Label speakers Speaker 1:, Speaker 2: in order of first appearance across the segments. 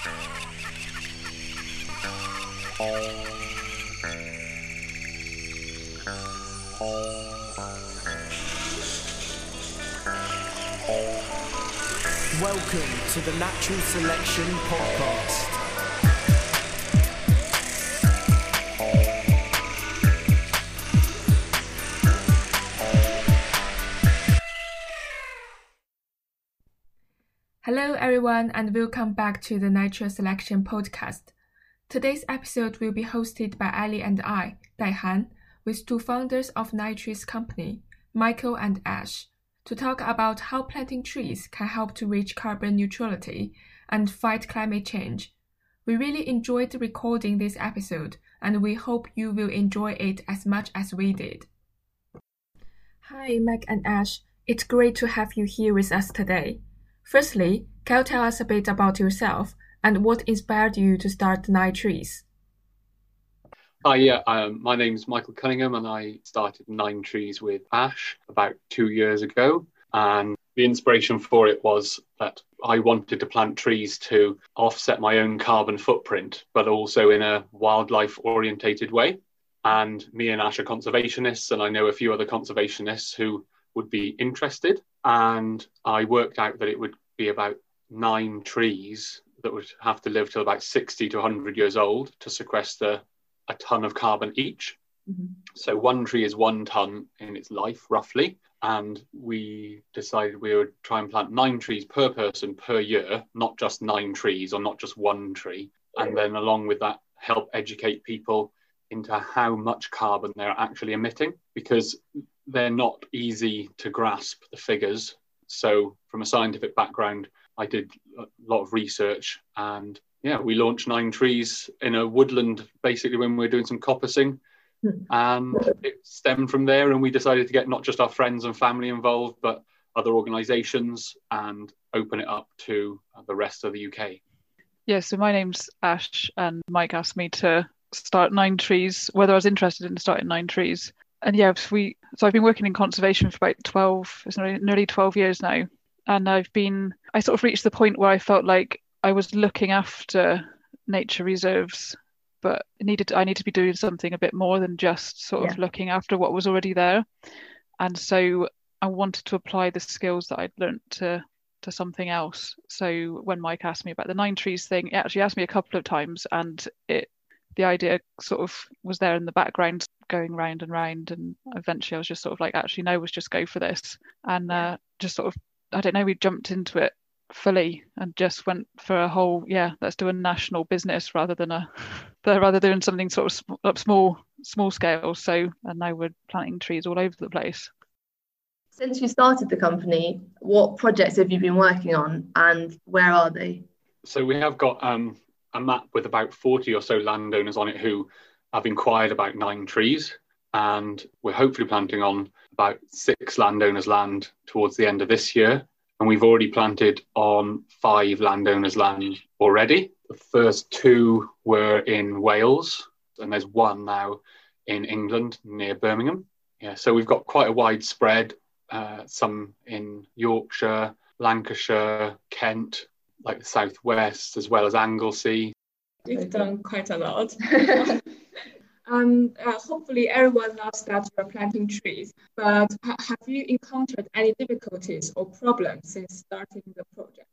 Speaker 1: Welcome to the Natural Selection Podcast.
Speaker 2: Everyone, and welcome back to the Natural Selection Podcast. Today's episode will be hosted by Ellie and I, Daihan, with two founders of Nine Trees Company, Michael and Ash to talk about how planting trees can help to reach carbon neutrality and fight climate change. We really enjoyed recording this episode and we hope you will enjoy it as much as we did. Hi, Mike and Ash. It's great to have you here with us today. Firstly, can you tell us a bit about yourself and what inspired you to start Nine Trees?
Speaker 3: Hi, yeah, um, my name's Michael Cunningham, and I started Nine Trees with Ash about two years ago. And the inspiration for it was that I wanted to plant trees to offset my own carbon footprint, but also in a wildlife orientated way. And me and Ash are conservationists, and I know a few other conservationists who would be interested. And I worked out that it would be about nine trees that would have to live till about 60 to 100 years old to sequester a ton of carbon each. Mm-hmm. So one tree is one ton in its life, roughly. And we decided we would try and plant nine trees per person per year, not just nine trees or not just one tree. And then, along with that, help educate people into how much carbon they're actually emitting because they're not easy to grasp the figures. So, from a scientific background, I did a lot of research and yeah, we launched Nine Trees in a woodland basically when we were doing some coppicing. Hmm. And it stemmed from there, and we decided to get not just our friends and family involved, but other organisations and open it up to the rest of the UK.
Speaker 4: Yeah, so my name's Ash, and Mike asked me to start Nine Trees, whether I was interested in starting Nine Trees. And yeah, we so I've been working in conservation for about 12, it's nearly 12 years now. And I've been, I sort of reached the point where I felt like I was looking after nature reserves, but needed I needed to be doing something a bit more than just sort of looking after what was already there. And so I wanted to apply the skills that I'd learnt to to something else. So when Mike asked me about the nine trees thing, he actually asked me a couple of times and it the idea sort of was there in the background going round and round and eventually I was just sort of like actually no let's just go for this. And uh, just sort of I don't know we jumped into it fully and just went for a whole yeah let's do a national business rather than a rather than something sort of up small small scale. So and now we're planting trees all over the place.
Speaker 5: Since you started the company what projects have you been working on and where are they?
Speaker 3: So we have got um, a map with about 40 or so landowners on it who have inquired about nine trees and we're hopefully planting on about six landowners land towards the end of this year and we've already planted on five landowners' land already. The first two were in Wales, and there's one now in England near Birmingham. Yeah, so we've got quite a wide spread. Uh, some in Yorkshire, Lancashire, Kent, like the southwest, as well as Anglesey.
Speaker 2: We've done quite a lot. Um, uh, hopefully everyone knows that you're planting trees, but ha have you encountered any difficulties or problems since starting the project?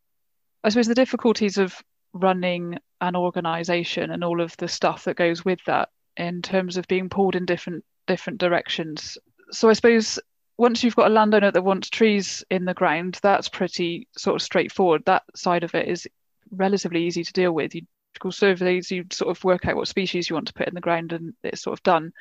Speaker 4: I suppose the difficulties of running an organization and all of the stuff that goes with that in terms of being pulled in different different directions. So I suppose once you've got a landowner that wants trees in the ground, that's pretty sort of straightforward. That side of it is relatively easy to deal with. You surveys, you sort of work out what species you want to put in the ground and it's sort of done.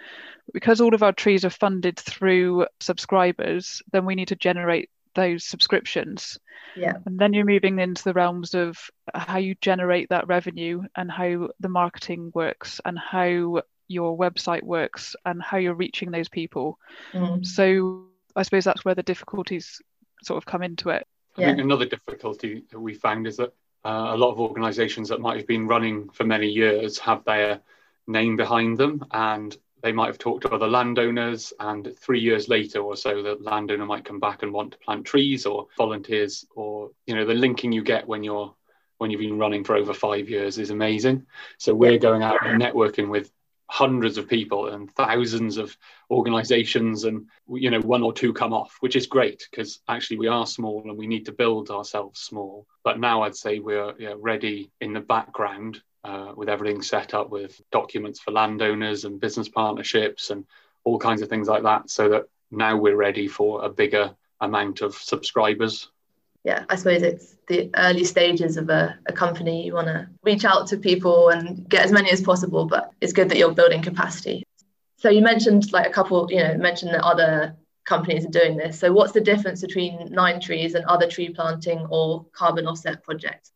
Speaker 4: But because all of our trees are funded through subscribers, then we need to generate those subscriptions.
Speaker 5: Yeah.
Speaker 4: And then you're moving into the realms of how you generate that revenue and how the marketing works and how your website works and how you're reaching those people. Mm. So I suppose that's where the difficulties sort of come into it.
Speaker 3: I yeah. think another difficulty that we found is that uh, a lot of organisations that might have been running for many years have their name behind them, and they might have talked to other landowners. And three years later or so, the landowner might come back and want to plant trees or volunteers, or you know the linking you get when you're when you've been running for over five years is amazing. So we're going out and networking with hundreds of people and thousands of organizations and you know one or two come off which is great because actually we are small and we need to build ourselves small. But now i'd say we're ready in the background uh, with everything set up with documents for landowners and business partnerships and all kinds of things like that so that now we're ready for a bigger amount of subscribers
Speaker 5: yeah, I suppose it's the early stages of a, a company. You want to reach out to people and get as many as possible, but it's good that you're building capacity. So you mentioned like a couple, you know, mentioned that other companies are doing this. So what's the difference between Nine Trees and other tree planting or carbon offset projects?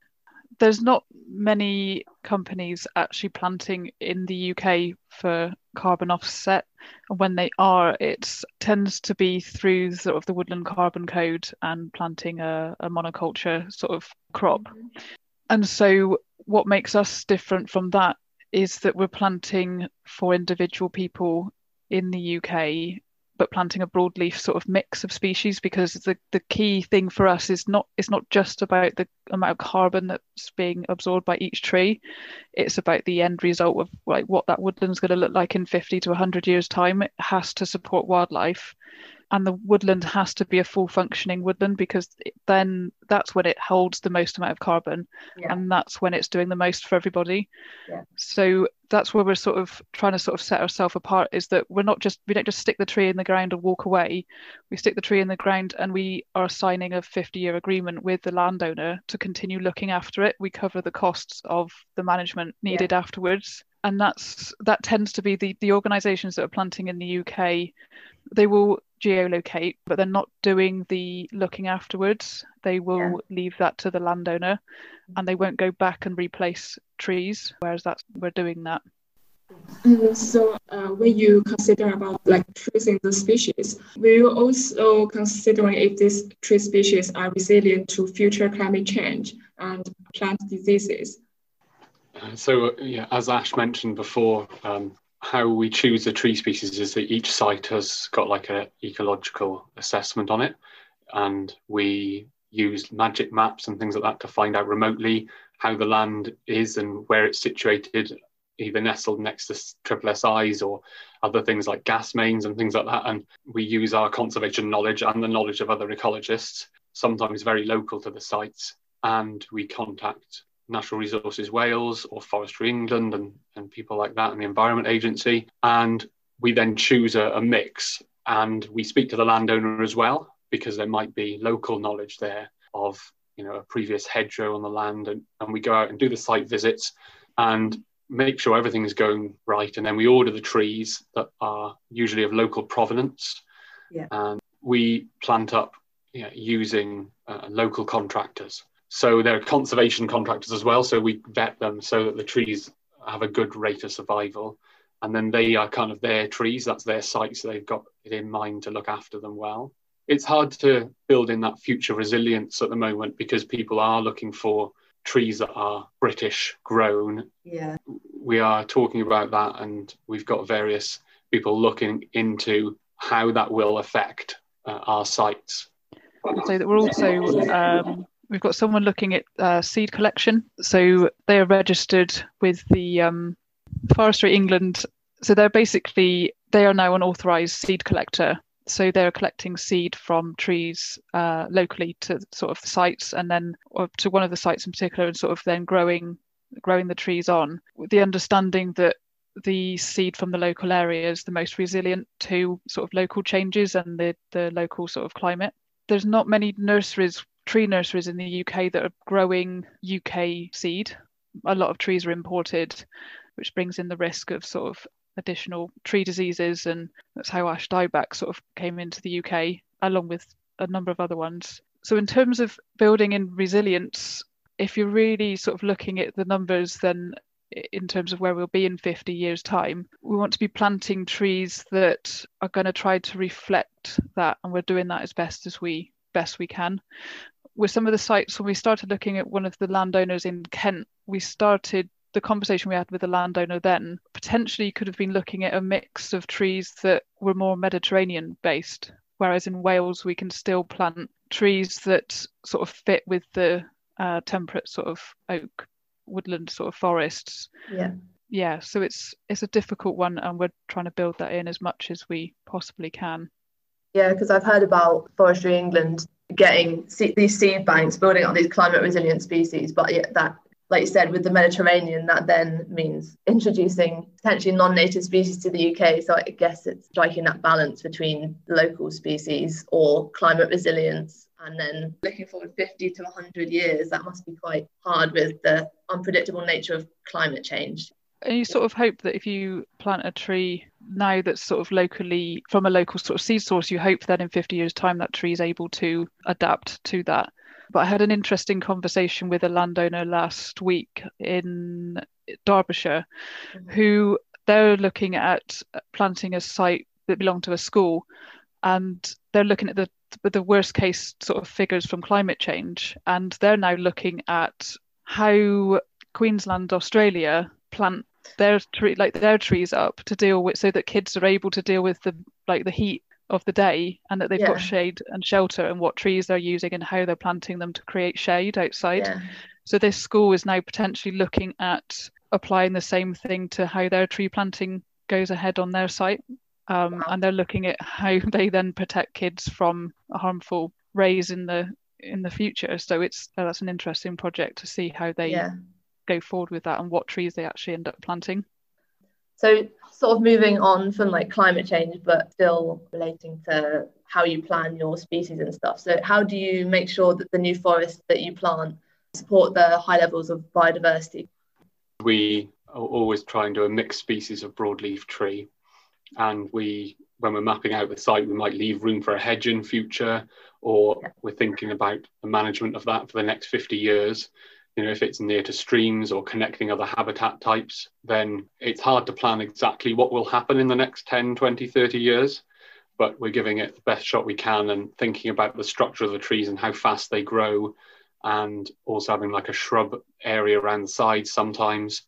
Speaker 4: There's not many companies actually planting in the UK for carbon offset. And when they are, it tends to be through sort of the woodland carbon code and planting a, a monoculture sort of crop. Mm-hmm. And so, what makes us different from that is that we're planting for individual people in the UK but planting a broadleaf sort of mix of species because the, the key thing for us is not it's not just about the amount of carbon that's being absorbed by each tree. It's about the end result of like what that woodland's going to look like in 50 to 100 years time. It has to support wildlife and the woodland has to be a full functioning woodland because then that's when it holds the most amount of carbon yeah. and that's when it's doing the most for everybody yeah. so that's where we're sort of trying to sort of set ourselves apart is that we're not just we don't just stick the tree in the ground and walk away we stick the tree in the ground and we are signing a 50 year agreement with the landowner to continue looking after it we cover the costs of the management needed yeah. afterwards and that's that tends to be the the organizations that are planting in the UK they will geolocate, but they're not doing the looking afterwards. They will yeah. leave that to the landowner and they won't go back and replace trees, whereas that's we're doing that.
Speaker 6: And so uh, when you consider about like choosing the species, will you also considering if these tree species are resilient to future climate change and plant diseases?
Speaker 3: So yeah, as Ash mentioned before, um, how we choose the tree species is that each site has got like an ecological assessment on it, and we use magic maps and things like that to find out remotely how the land is and where it's situated, either nestled next to triple SIs or other things like gas mains and things like that. And we use our conservation knowledge and the knowledge of other ecologists, sometimes very local to the sites, and we contact Natural Resources Wales or Forestry England and, and people like that and the Environment Agency. And we then choose a, a mix and we speak to the landowner as well because there might be local knowledge there of you know a previous hedgerow on the land and, and we go out and do the site visits and make sure everything is going right and then we order the trees that are usually of local provenance yeah. and we plant up you know, using uh, local contractors so there are conservation contractors as well. So we vet them so that the trees have a good rate of survival. And then they are kind of their trees, that's their site. So they've got it in mind to look after them well. It's hard to build in that future resilience at the moment because people are looking for trees that are British grown.
Speaker 5: Yeah.
Speaker 3: We are talking about that and we've got various people looking into how that will affect uh, our sites.
Speaker 4: So that we're also um, we've got someone looking at uh, seed collection. So they are registered with the um, Forestry England. So they're basically they are now an authorised seed collector. So they're collecting seed from trees uh, locally to sort of the sites, and then to one of the sites in particular, and sort of then growing growing the trees on with the understanding that the seed from the local area is the most resilient to sort of local changes and the, the local sort of climate. There's not many nurseries tree nurseries in the UK that are growing UK seed. A lot of trees are imported, which brings in the risk of sort of additional tree diseases, and that's how ash dieback sort of came into the UK, along with a number of other ones. So, in terms of building in resilience, if you're really sort of looking at the numbers, then in terms of where we'll be in 50 years' time, we want to be planting trees that are going to try to reflect that, and we're doing that as best as we best we can with some of the sites when we started looking at one of the landowners in Kent, we started the conversation we had with the landowner then potentially could have been looking at a mix of trees that were more Mediterranean based, whereas in Wales we can still plant trees that sort of fit with the uh, temperate sort of oak woodland sort of forests.
Speaker 5: Yeah.
Speaker 4: Yeah, so it's it's a difficult one, and we're trying to build that in as much as we possibly can.
Speaker 5: Yeah, because I've heard about Forestry England getting these seed banks, building up these climate resilient species, but that like you said, with the Mediterranean, that then means introducing potentially non native species to the UK. So I guess it's striking that balance between local species or climate resilience. And then looking forward 50 to 100 years, that must be quite hard with the unpredictable nature of climate change.
Speaker 4: And you sort of hope that if you plant a tree now that's sort of locally from a local sort of seed source, you hope that in 50 years' time that tree is able to adapt to that. But I had an interesting conversation with a landowner last week in Derbyshire mm-hmm. who they're looking at planting a site that belonged to a school and they're looking at the the worst case sort of figures from climate change and they're now looking at how Queensland Australia plant their tree like their trees up to deal with so that kids are able to deal with the like the heat of the day and that they've yeah. got shade and shelter and what trees they're using and how they're planting them to create shade outside. Yeah. So this school is now potentially looking at applying the same thing to how their tree planting goes ahead on their site. Um, wow. And they're looking at how they then protect kids from harmful rays in the in the future. So it's uh, that's an interesting project to see how they yeah. Go forward with that and what trees they actually end up planting.
Speaker 5: So sort of moving on from like climate change, but still relating to how you plan your species and stuff. So how do you make sure that the new forests that you plant support the high levels of biodiversity?
Speaker 3: We are always try and do a mixed species of broadleaf tree. And we, when we're mapping out the site, we might leave room for a hedge in future, or we're thinking about the management of that for the next 50 years you know if it's near to streams or connecting other habitat types then it's hard to plan exactly what will happen in the next 10 20 30 years. But we're giving it the best shot we can and thinking about the structure of the trees and how fast they grow and also having like a shrub area around the sides sometimes.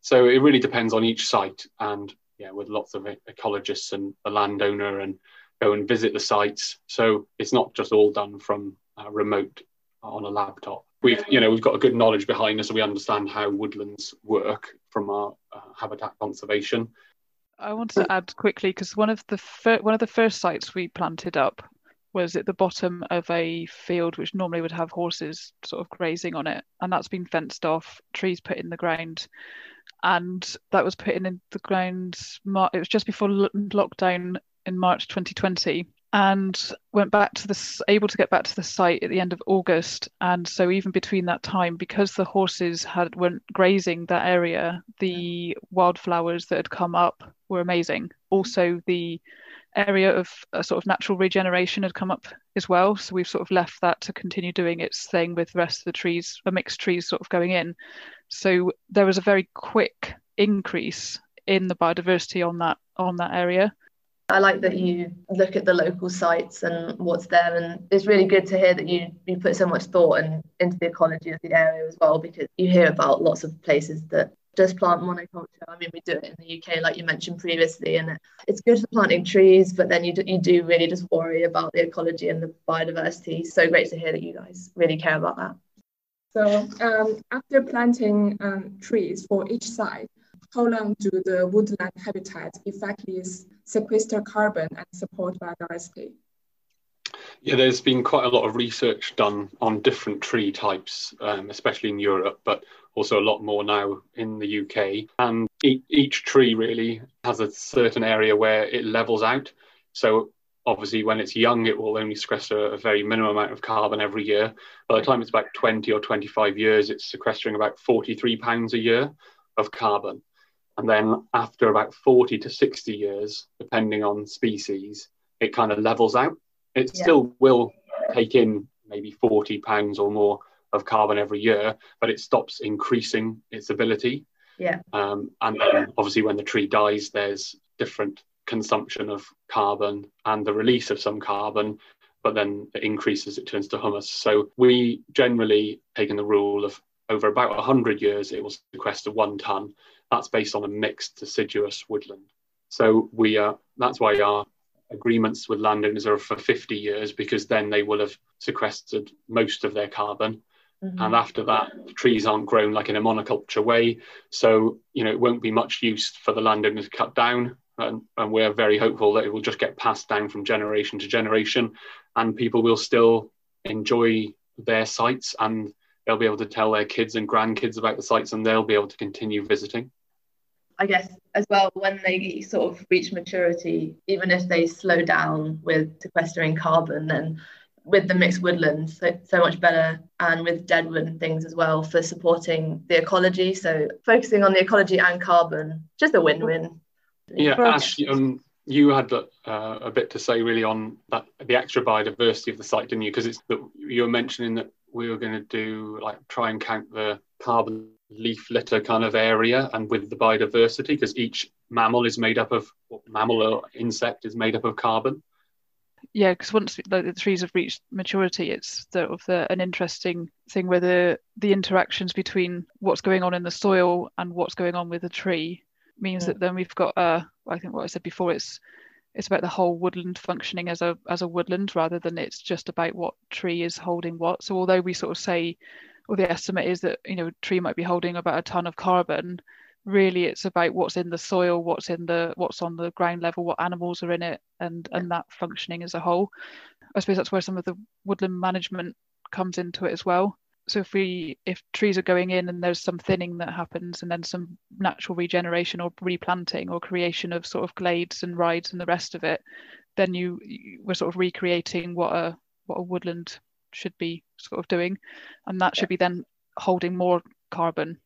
Speaker 3: So it really depends on each site and yeah with lots of ecologists and the landowner and go and visit the sites. So it's not just all done from uh, remote on a laptop we've you know we've got a good knowledge behind us and we understand how woodlands work from our uh, habitat conservation.
Speaker 4: I wanted to add quickly because one of the fir- one of the first sites we planted up was at the bottom of a field which normally would have horses sort of grazing on it and that's been fenced off trees put in the ground and that was put in the ground it was just before lockdown in march 2020 and went back to the able to get back to the site at the end of August. And so even between that time, because the horses had went grazing that area, the wildflowers that had come up were amazing. Also, the area of a sort of natural regeneration had come up as well. So we've sort of left that to continue doing its thing with the rest of the trees, a mixed trees sort of going in. So there was a very quick increase in the biodiversity on that on that area
Speaker 5: I like that you look at the local sites and what's there, and it's really good to hear that you you put so much thought and into the ecology of the area as well, because you hear about lots of places that just plant monoculture. I mean, we do it in the UK, like you mentioned previously, and it's good for planting trees, but then you do, you do really just worry about the ecology and the biodiversity. So great to hear that you guys really care about that.
Speaker 6: So um, after planting um, trees for each site, how long do the woodland habitats effectively sequester carbon and support biodiversity?
Speaker 3: Yeah, there's been quite a lot of research done on different tree types, um, especially in Europe, but also a lot more now in the UK. And e- each tree really has a certain area where it levels out. So obviously, when it's young, it will only sequester a very minimum amount of carbon every year. By the time it's about 20 or 25 years, it's sequestering about 43 pounds a year of carbon. And then after about 40 to 60 years, depending on species, it kind of levels out. It yeah. still will take in maybe 40 pounds or more of carbon every year, but it stops increasing its ability.
Speaker 5: Yeah.
Speaker 3: Um, and then obviously when the tree dies, there's different consumption of carbon and the release of some carbon, but then it increases, it turns to humus. So we generally taken the rule of over about 100 years, it will sequester one ton that's based on a mixed deciduous woodland. So we are that's why our agreements with landowners are for 50 years because then they will have sequestered most of their carbon Mm-hmm. And after that, trees aren't grown like in a monoculture way. So, you know, it won't be much use for the landowner to cut down. And, and we're very hopeful that it will just get passed down from generation to generation and people will still enjoy their sites and they'll be able to tell their kids and grandkids about the sites and they'll be able to continue visiting.
Speaker 5: I guess as well when they sort of reach maturity, even if they slow down with sequestering carbon, then with the mixed woodlands, so, so much better, and with deadwood and things as well for supporting the ecology. So focusing on the ecology and carbon, just a win-win.
Speaker 3: Yeah, Ash, um, you had uh, a bit to say really on that the extra biodiversity of the site, didn't you? Because it's that you were mentioning that we were going to do like try and count the carbon leaf litter kind of area and with the biodiversity because each mammal is made up of mammal or insect is made up of carbon
Speaker 4: yeah because once the trees have reached maturity it's sort of the, an interesting thing where the the interactions between what's going on in the soil and what's going on with the tree means yeah. that then we've got uh i think what i said before it's it's about the whole woodland functioning as a as a woodland rather than it's just about what tree is holding what so although we sort of say or the estimate is that you know a tree might be holding about a ton of carbon. Really it's about what's in the soil what's in the what's on the ground level what animals are in it and and that functioning as a whole. I suppose that's where some of the woodland management comes into it as well. So if we if trees are going in and there's some thinning that happens and then some natural regeneration or replanting or creation of sort of glades and rides and the rest of it then you, you we're sort of recreating what a what a woodland should be sort of doing and that should be then holding more carbon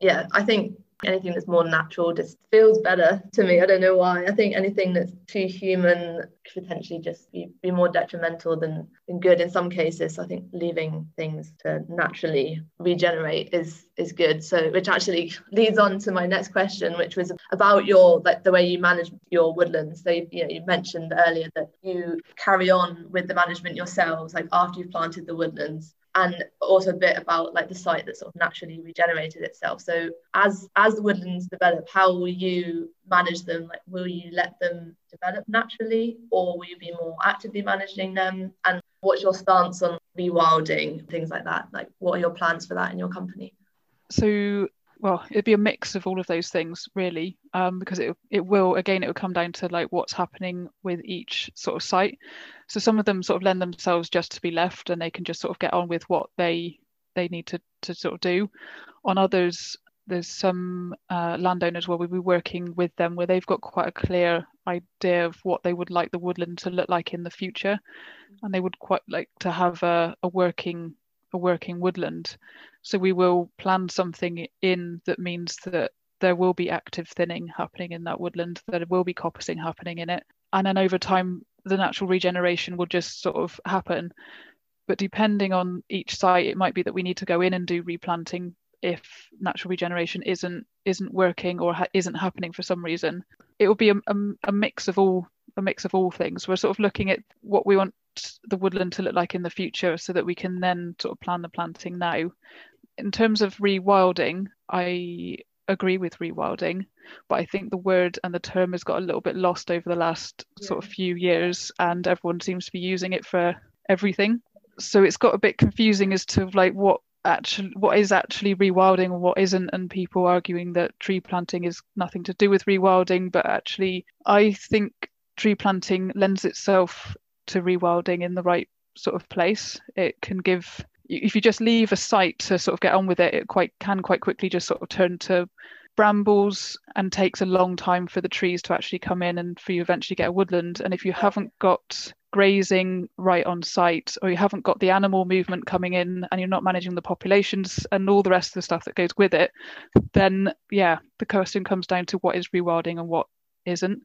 Speaker 5: yeah i think anything that's more natural just feels better to me. I don't know why. I think anything that's too human could potentially just be, be more detrimental than, than good in some cases. I think leaving things to naturally regenerate is is good. So which actually leads on to my next question, which was about your like the way you manage your woodlands. So you know you mentioned earlier that you carry on with the management yourselves, like after you've planted the woodlands and also a bit about like the site that sort of naturally regenerated itself. So as as the woodlands develop how will you manage them? Like will you let them develop naturally or will you be more actively managing them? And what's your stance on rewilding things like that? Like what are your plans for that in your company?
Speaker 4: So well it'd be a mix of all of those things really um, because it, it will again it will come down to like what's happening with each sort of site. So some of them sort of lend themselves just to be left and they can just sort of get on with what they they need to, to sort of do. On others there's some uh, landowners where we'll be working with them where they've got quite a clear idea of what they would like the woodland to look like in the future. And they would quite like to have a, a working a working woodland so we will plan something in that means that there will be active thinning happening in that woodland, there will be coppicing happening in it. And then over time, the natural regeneration will just sort of happen. But depending on each site, it might be that we need to go in and do replanting if natural regeneration isn't isn't working or ha- isn't happening for some reason. It will be a, a, a mix of all a mix of all things. We're sort of looking at what we want the woodland to look like in the future so that we can then sort of plan the planting now in terms of rewilding, I agree with rewilding, but I think the word and the term has got a little bit lost over the last yeah. sort of few years, and everyone seems to be using it for everything. So it's got a bit confusing as to like what actually what is actually rewilding and what isn't, and people arguing that tree planting is nothing to do with rewilding, but actually I think tree planting lends itself to rewilding in the right sort of place. It can give if you just leave a site to sort of get on with it, it quite can quite quickly just sort of turn to brambles and takes a long time for the trees to actually come in and for you eventually get a woodland. And if you haven't got grazing right on site or you haven't got the animal movement coming in and you're not managing the populations and all the rest of the stuff that goes with it, then yeah, the question comes down to what is rewilding and what isn't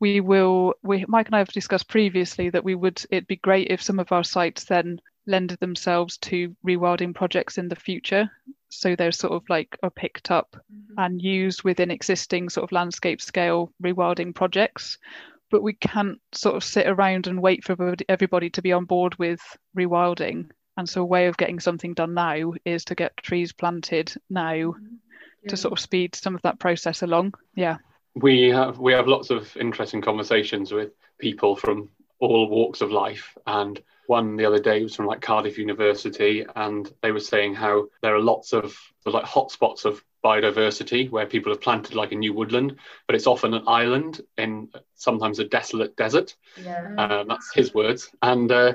Speaker 4: we will we mike and i have discussed previously that we would it'd be great if some of our sites then lended themselves to rewilding projects in the future. So they're sort of like are picked up mm-hmm. and used within existing sort of landscape scale rewilding projects. But we can't sort of sit around and wait for everybody to be on board with rewilding. And so a way of getting something done now is to get trees planted now mm-hmm. yeah. to sort of speed some of that process along. Yeah.
Speaker 3: We have we have lots of interesting conversations with people from all walks of life and one the other day was from like Cardiff University, and they were saying how there are lots of like hotspots of biodiversity where people have planted like a new woodland, but it's often an island in sometimes a desolate desert.
Speaker 5: Yeah.
Speaker 3: Um, that's his words. And uh,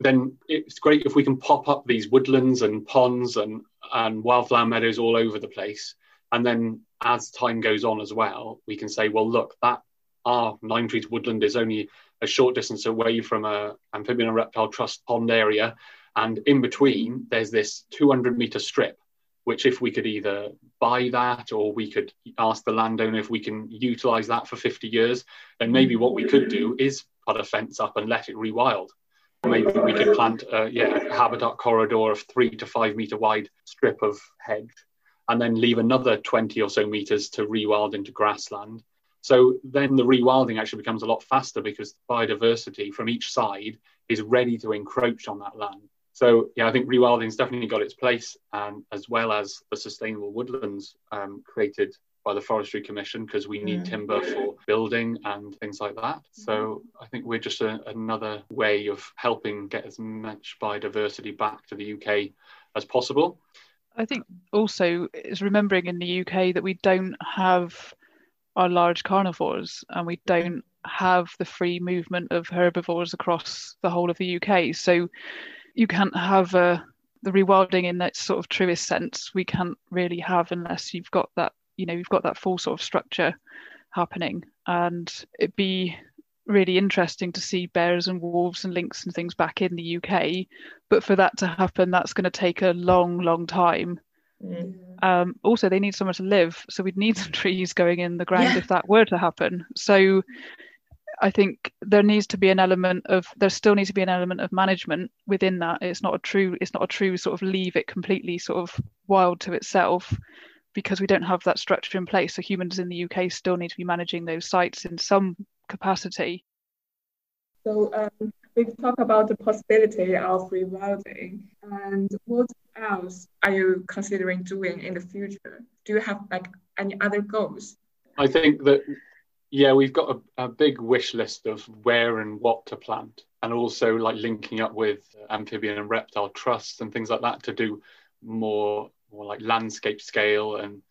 Speaker 3: then it's great if we can pop up these woodlands and ponds and, and wildflower meadows all over the place. And then as time goes on as well, we can say, well, look, that our Nine Trees woodland is only a short distance away from a amphibian and reptile trust pond area. And in between, there's this 200 meter strip which if we could either buy that or we could ask the landowner if we can utilize that for 50 years, then maybe what we could do is put a fence up and let it rewild. Maybe we could plant a, yeah, habitat corridor of three to five meter wide strip of hedge and then leave another 20 or so meters to rewild into grassland. So then the rewilding actually becomes a lot faster because biodiversity from each side is ready to encroach on that land. So yeah, I think rewilding's definitely got its place, and as well as the sustainable woodlands um, created by the Forestry Commission because we need mm. timber for building and things like that. So I think we're just a, another way of helping get as much biodiversity back to the UK as possible.
Speaker 4: I think also is remembering in the UK that we don't have our large carnivores and we don't have the free movement of herbivores across the whole of the UK. So you can't have uh, the rewilding in that sort of truest sense. We can't really have unless you've got that, you know, you've got that full sort of structure happening. And it'd be really interesting to see bears and wolves and lynx and things back in the UK. But for that to happen, that's going to take a long, long time. Mm. Um, also, they need somewhere to live, so we'd need some trees going in the ground yeah. if that were to happen. So I think there needs to be an element of there still needs to be an element of management within that. It's not a true it's not a true sort of leave it completely sort of wild to itself because we don't have that structure in place. So humans in the UK still need to be managing those sites in some capacity.
Speaker 6: So um, we've talked about the possibility of rewilding, and what else are you considering doing in the future? Do you have like any other goals?
Speaker 3: I think that yeah, we've got a, a, big wish list of where and what to plant, and also like linking up with amphibian and reptile trusts and things like that to do more more like landscape scale and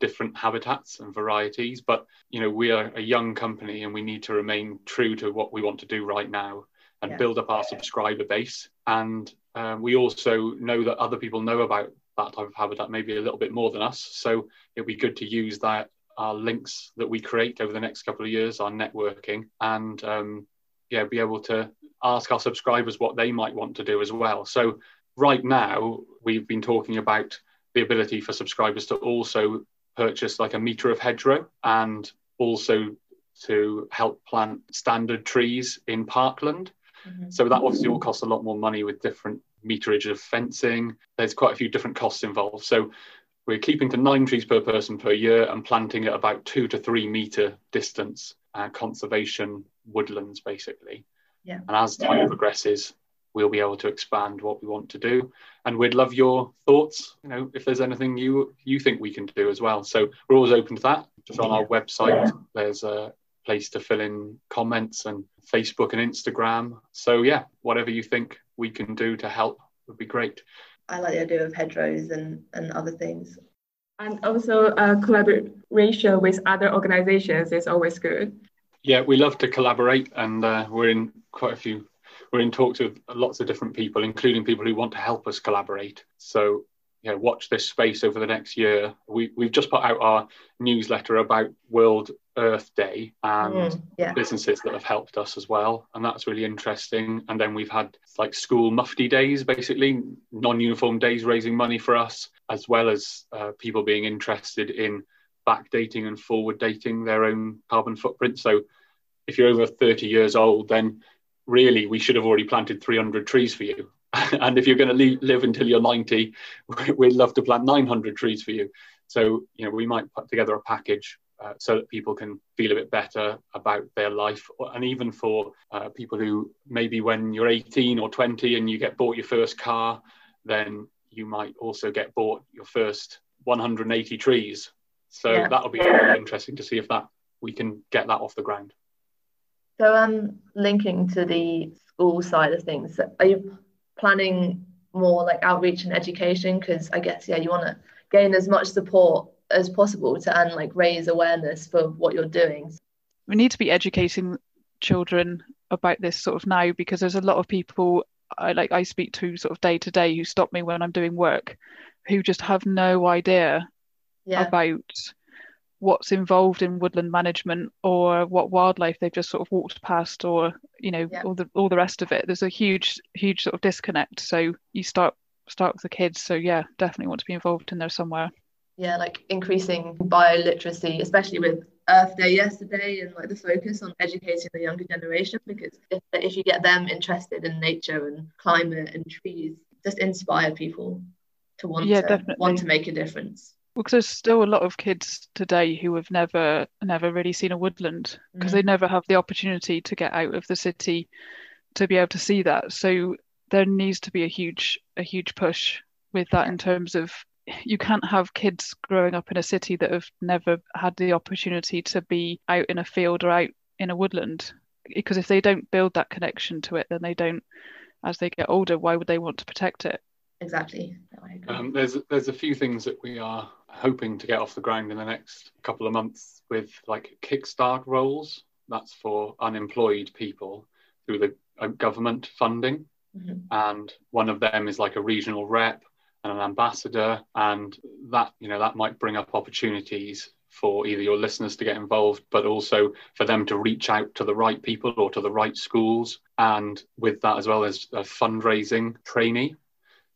Speaker 3: different habitats and varieties. But you know, we are a young company and we need to remain true to what we want to do right now and yeah. build up our subscriber base. And um, we also know that other people know about that type of habitat maybe a little bit more than us. So it'd be good to use that our links that we create over the next couple of years, our networking, and um, yeah, be able to ask our subscribers what they might want to do as well. So right now, we've been talking about the ability for subscribers to also purchase like a meter of hedgerow and also to help plant standard trees in parkland. Mm-hmm. So that obviously all costs a lot more money with different meterage of fencing. There's quite a few different costs involved. So we're keeping to nine trees per person per year and planting at about two to three meter distance, uh, conservation woodlands basically.
Speaker 5: Yeah.
Speaker 3: And as time yeah. progresses, we'll be able to expand what we want to do. And we'd love your thoughts. You know, if there's anything you you think we can do as well. So we're always open to that. Just on our website, yeah. there's a place to fill in comments and Facebook and Instagram. So yeah, whatever you think we can do to help would be great.
Speaker 5: I like the idea of hedgerows and, and other things.
Speaker 6: And also uh, collaboration with other organizations is always good.
Speaker 3: Yeah, we love to collaborate and uh, we're in quite a few, we're in talks with lots of different people, including people who want to help us collaborate. So yeah, watch this space over the next year. We, we've just put out our newsletter about World Earth Day and mm, yeah. businesses that have helped us as well. And that's really interesting. And then we've had like school mufti days, basically non uniform days raising money for us, as well as uh, people being interested in backdating and forward dating their own carbon footprint. So if you're over 30 years old, then really we should have already planted 300 trees for you and if you're going to live until you're 90, we'd love to plant 900 trees for you. So, you know, we might put together a package uh, so that people can feel a bit better about their life. And even for uh, people who maybe when you're 18 or 20 and you get bought your first car, then you might also get bought your first 180 trees. So yeah. that'll be really interesting to see if that we can get that off the ground.
Speaker 5: So, um, linking to the school side of things, are you planning more like outreach and education? Because I guess, yeah, you want to gain as much support as possible to and like raise awareness for what you're doing.
Speaker 4: We need to be educating children about this sort of now because there's a lot of people I like I speak to sort of day to day who stop me when I'm doing work who just have no idea yeah. about what's involved in woodland management or what wildlife they've just sort of walked past or you know yeah. all the all the rest of it. There's a huge huge sort of disconnect. So you start start with the kids. So yeah definitely want to be involved in there somewhere.
Speaker 5: Yeah like increasing bioliteracy especially with earth day yesterday and like the focus on educating the younger generation because if, if you get them interested in nature and climate and trees just inspire people to want yeah, to definitely. want to make a difference
Speaker 4: because there's still a lot of kids today who have never never really seen a woodland because mm. they never have the opportunity to get out of the city to be able to see that. So there needs to be a huge a huge push with that in terms of you can't have kids growing up in a city that have never had the opportunity to be out in a field or out in a woodland. Because if they don't build that connection to it then they don't as they get older why would they want to protect it
Speaker 5: exactly
Speaker 3: um, there's there's a few things that we are hoping to get off the ground in the next couple of months with like kickstart roles. That's for unemployed people through the uh, government funding. Mm-hmm. And one of them is like a regional rep and an ambassador. And that, you know, that might bring up opportunities for either your listeners to get involved, but also for them to reach out to the right people or to the right schools. And with that, as well as a fundraising trainee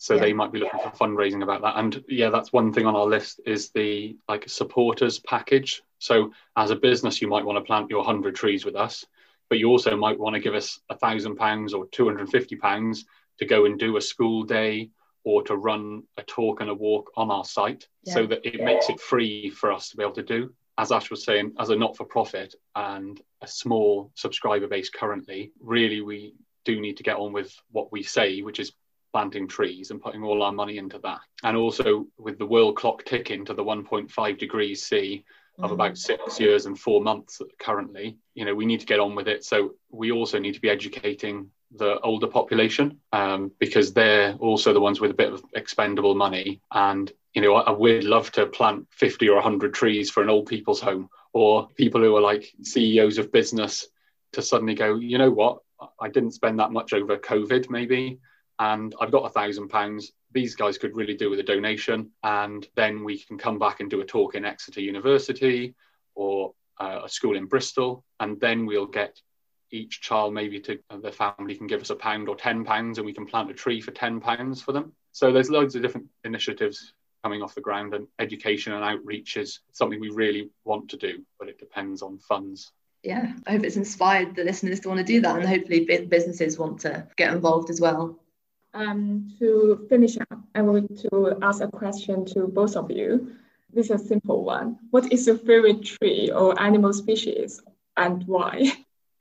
Speaker 3: so yeah. they might be looking for fundraising about that and yeah that's one thing on our list is the like supporters package so as a business you might want to plant your 100 trees with us but you also might want to give us a thousand pounds or 250 pounds to go and do a school day or to run a talk and a walk on our site yeah. so that it yeah. makes it free for us to be able to do as Ash was saying, as a not for profit and a small subscriber base currently, really we do need to get on with what we say, which is planting trees and putting all our money into that. And also with the world clock ticking to the 1.5 degrees C of mm. about six years and four months currently, you know, we need to get on with it. So we also need to be educating the older population um, because they're also the ones with a bit of expendable money. And, you know, I, I would love to plant 50 or 100 trees for an old people's home or people who are like CEOs of business to suddenly go, you know what, I didn't spend that much over COVID, maybe and I've got a thousand pounds. These guys could really do with a donation, and then we can come back and do a talk in Exeter University or uh, a school in Bristol, and then we'll get each child maybe to uh, the family can give us a pound or ten pounds, and we can plant a tree for ten pounds for them. So there's loads of different initiatives coming off the ground, and education and outreach is something we really want to do, but it depends on funds
Speaker 5: yeah, I hope it's inspired the listeners to want to do that, and hopefully businesses want to get involved as well.
Speaker 6: Um, to finish up, I want to ask a question to both of you. This is a simple one. What is your favorite tree or animal species and why?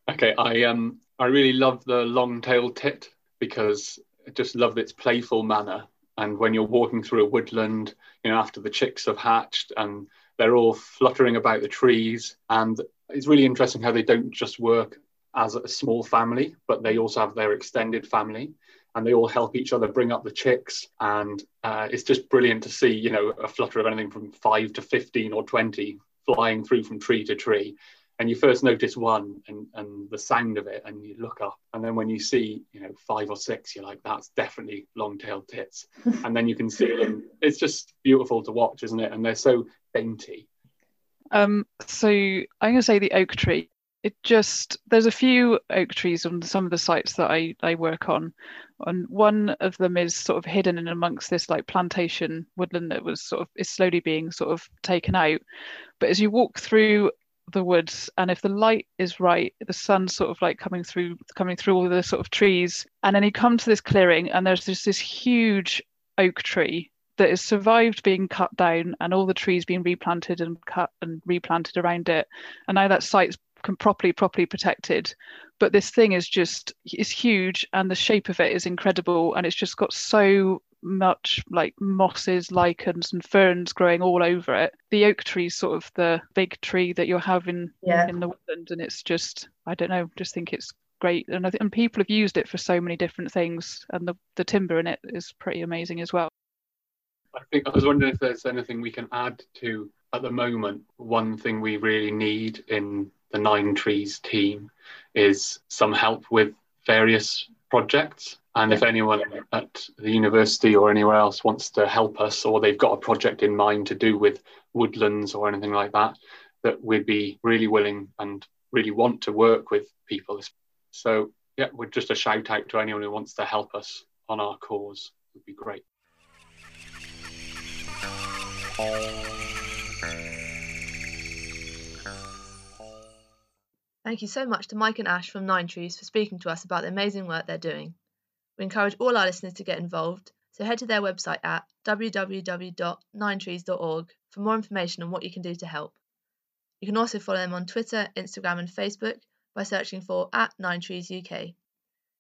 Speaker 3: Okay, I um I really love the long-tailed tit because I just love its playful manner. And when you're walking through a woodland, you know, after the chicks have hatched and they're all fluttering about the trees, and it's really interesting how they don't just work as a small family, but they also have their extended family and they all help each other bring up the chicks. And uh, it's just brilliant to see, you know, a flutter of anything from five to 15 or 20 flying through from tree to tree. And you first notice one and, and the sound of it, and you look up. And then when you see, you know, five or six, you're like, that's definitely long tailed tits. and then you can see them. It's just beautiful to watch, isn't it? And they're so dainty.
Speaker 4: Um, so I'm going to say the oak tree it just there's a few oak trees on some of the sites that I, I work on and one of them is sort of hidden in amongst this like plantation woodland that was sort of is slowly being sort of taken out. But as you walk through the woods and if the light is right the sun's sort of like coming through coming through all the sort of trees and then you come to this clearing and there's just this huge oak tree that has survived being cut down and all the trees being replanted and cut and replanted around it. And now that site's properly properly protected but this thing is just is huge and the shape of it is incredible and it's just got so much like mosses, lichens, and ferns growing all over it. The oak tree is sort of the big tree that you're having
Speaker 5: Yeah.
Speaker 4: in the woodland, and it's just I don't know, just think it's great, and I th- and people have used it for so many different things, and the the timber in it is pretty amazing as well.
Speaker 3: I think I was wondering if there's anything we can add to at the moment. One thing we really need in the Nine Trees team is some help with various projects. And if anyone at the university or anywhere else wants to help us, or they've got a project in mind to do with woodlands or anything like that, that we'd be really willing and really want to work with people. So, yeah, we're just a shout out to anyone who wants to help us on our cause. Would be great.
Speaker 5: Thank you so much to Mike and Ash from Nine Trees for speaking to us about the amazing work they're doing. We encourage all our listeners to get involved, so head to their website at www.ninetrees.org for more information on what you can do to help. You can also follow them on Twitter, Instagram, and Facebook by searching for at Nine Trees UK.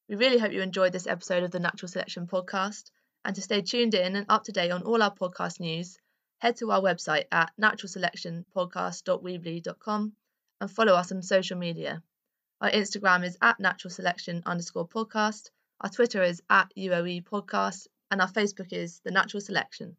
Speaker 5: We really hope you enjoyed this episode of the Natural Selection Podcast, and to stay tuned in and up to date on all our podcast news, head to our website at naturalselectionpodcast.weebly.com and follow us on social media. Our Instagram is at natural selection underscore podcast, our Twitter is at UOE podcast, and our Facebook is the natural selection.